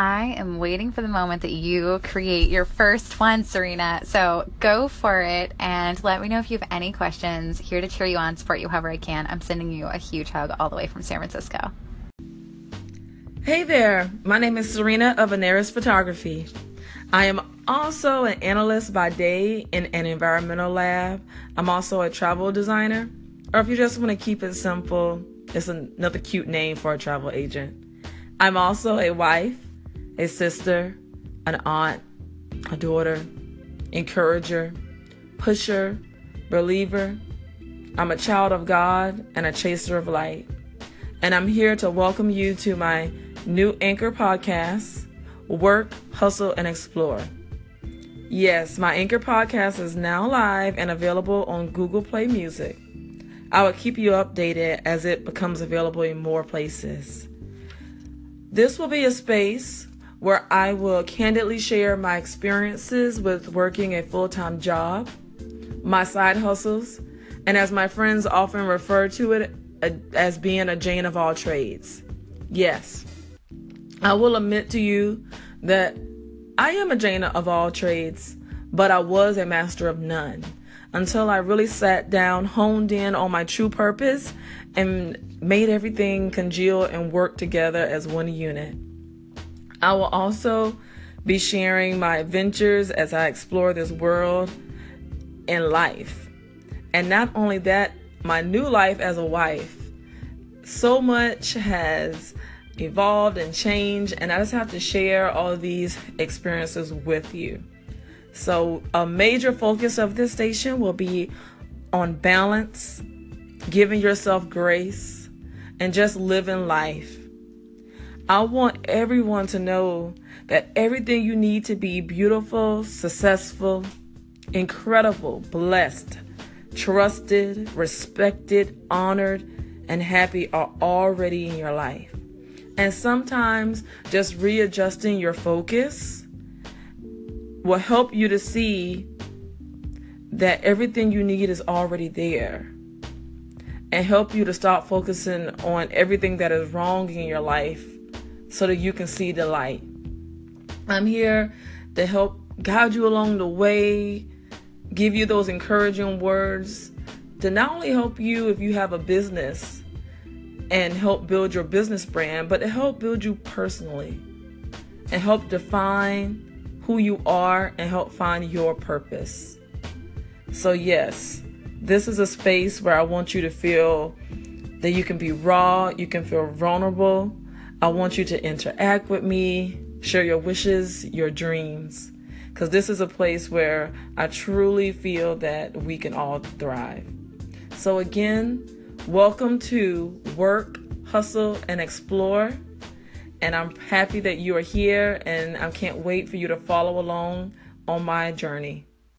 I am waiting for the moment that you create your first one, Serena. So go for it and let me know if you have any questions. Here to cheer you on, support you however I can. I'm sending you a huge hug all the way from San Francisco. Hey there, my name is Serena of Anaris Photography. I am also an analyst by day in an environmental lab. I'm also a travel designer, or if you just want to keep it simple, it's another cute name for a travel agent. I'm also a wife, a sister, an aunt, a daughter, encourager, pusher, believer. I'm a child of God and a chaser of light. And I'm here to welcome you to my new Anchor podcast, Work, Hustle, and Explore. Yes, my Anchor podcast is now live and available on Google Play Music. I will keep you updated as it becomes available in more places. This will be a space where I will candidly share my experiences with working a full time job, my side hustles, and as my friends often refer to it, as being a Jane of all trades. Yes, I will admit to you that I am a Jane of all trades, but I was a master of none until I really sat down, honed in on my true purpose, and made everything congeal and work together as one unit. I will also be sharing my adventures as I explore this world and life. And not only that, my new life as a wife. So much has evolved and changed, and I just have to share all these experiences with you. So, a major focus of this station will be on balance, giving yourself grace, and just living life. I want everyone to know that everything you need to be beautiful, successful, incredible, blessed, trusted, respected, honored, and happy are already in your life. And sometimes just readjusting your focus will help you to see that everything you need is already there and help you to stop focusing on everything that is wrong in your life so that you can see the light. I'm here to help guide you along the way, give you those encouraging words to not only help you if you have a business and help build your business brand, but to help build you personally and help define who you are and help find your purpose. So, yes, this is a space where I want you to feel that you can be raw, you can feel vulnerable. I want you to interact with me, share your wishes, your dreams, because this is a place where I truly feel that we can all thrive. So, again, Welcome to Work, Hustle, and Explore. And I'm happy that you are here, and I can't wait for you to follow along on my journey.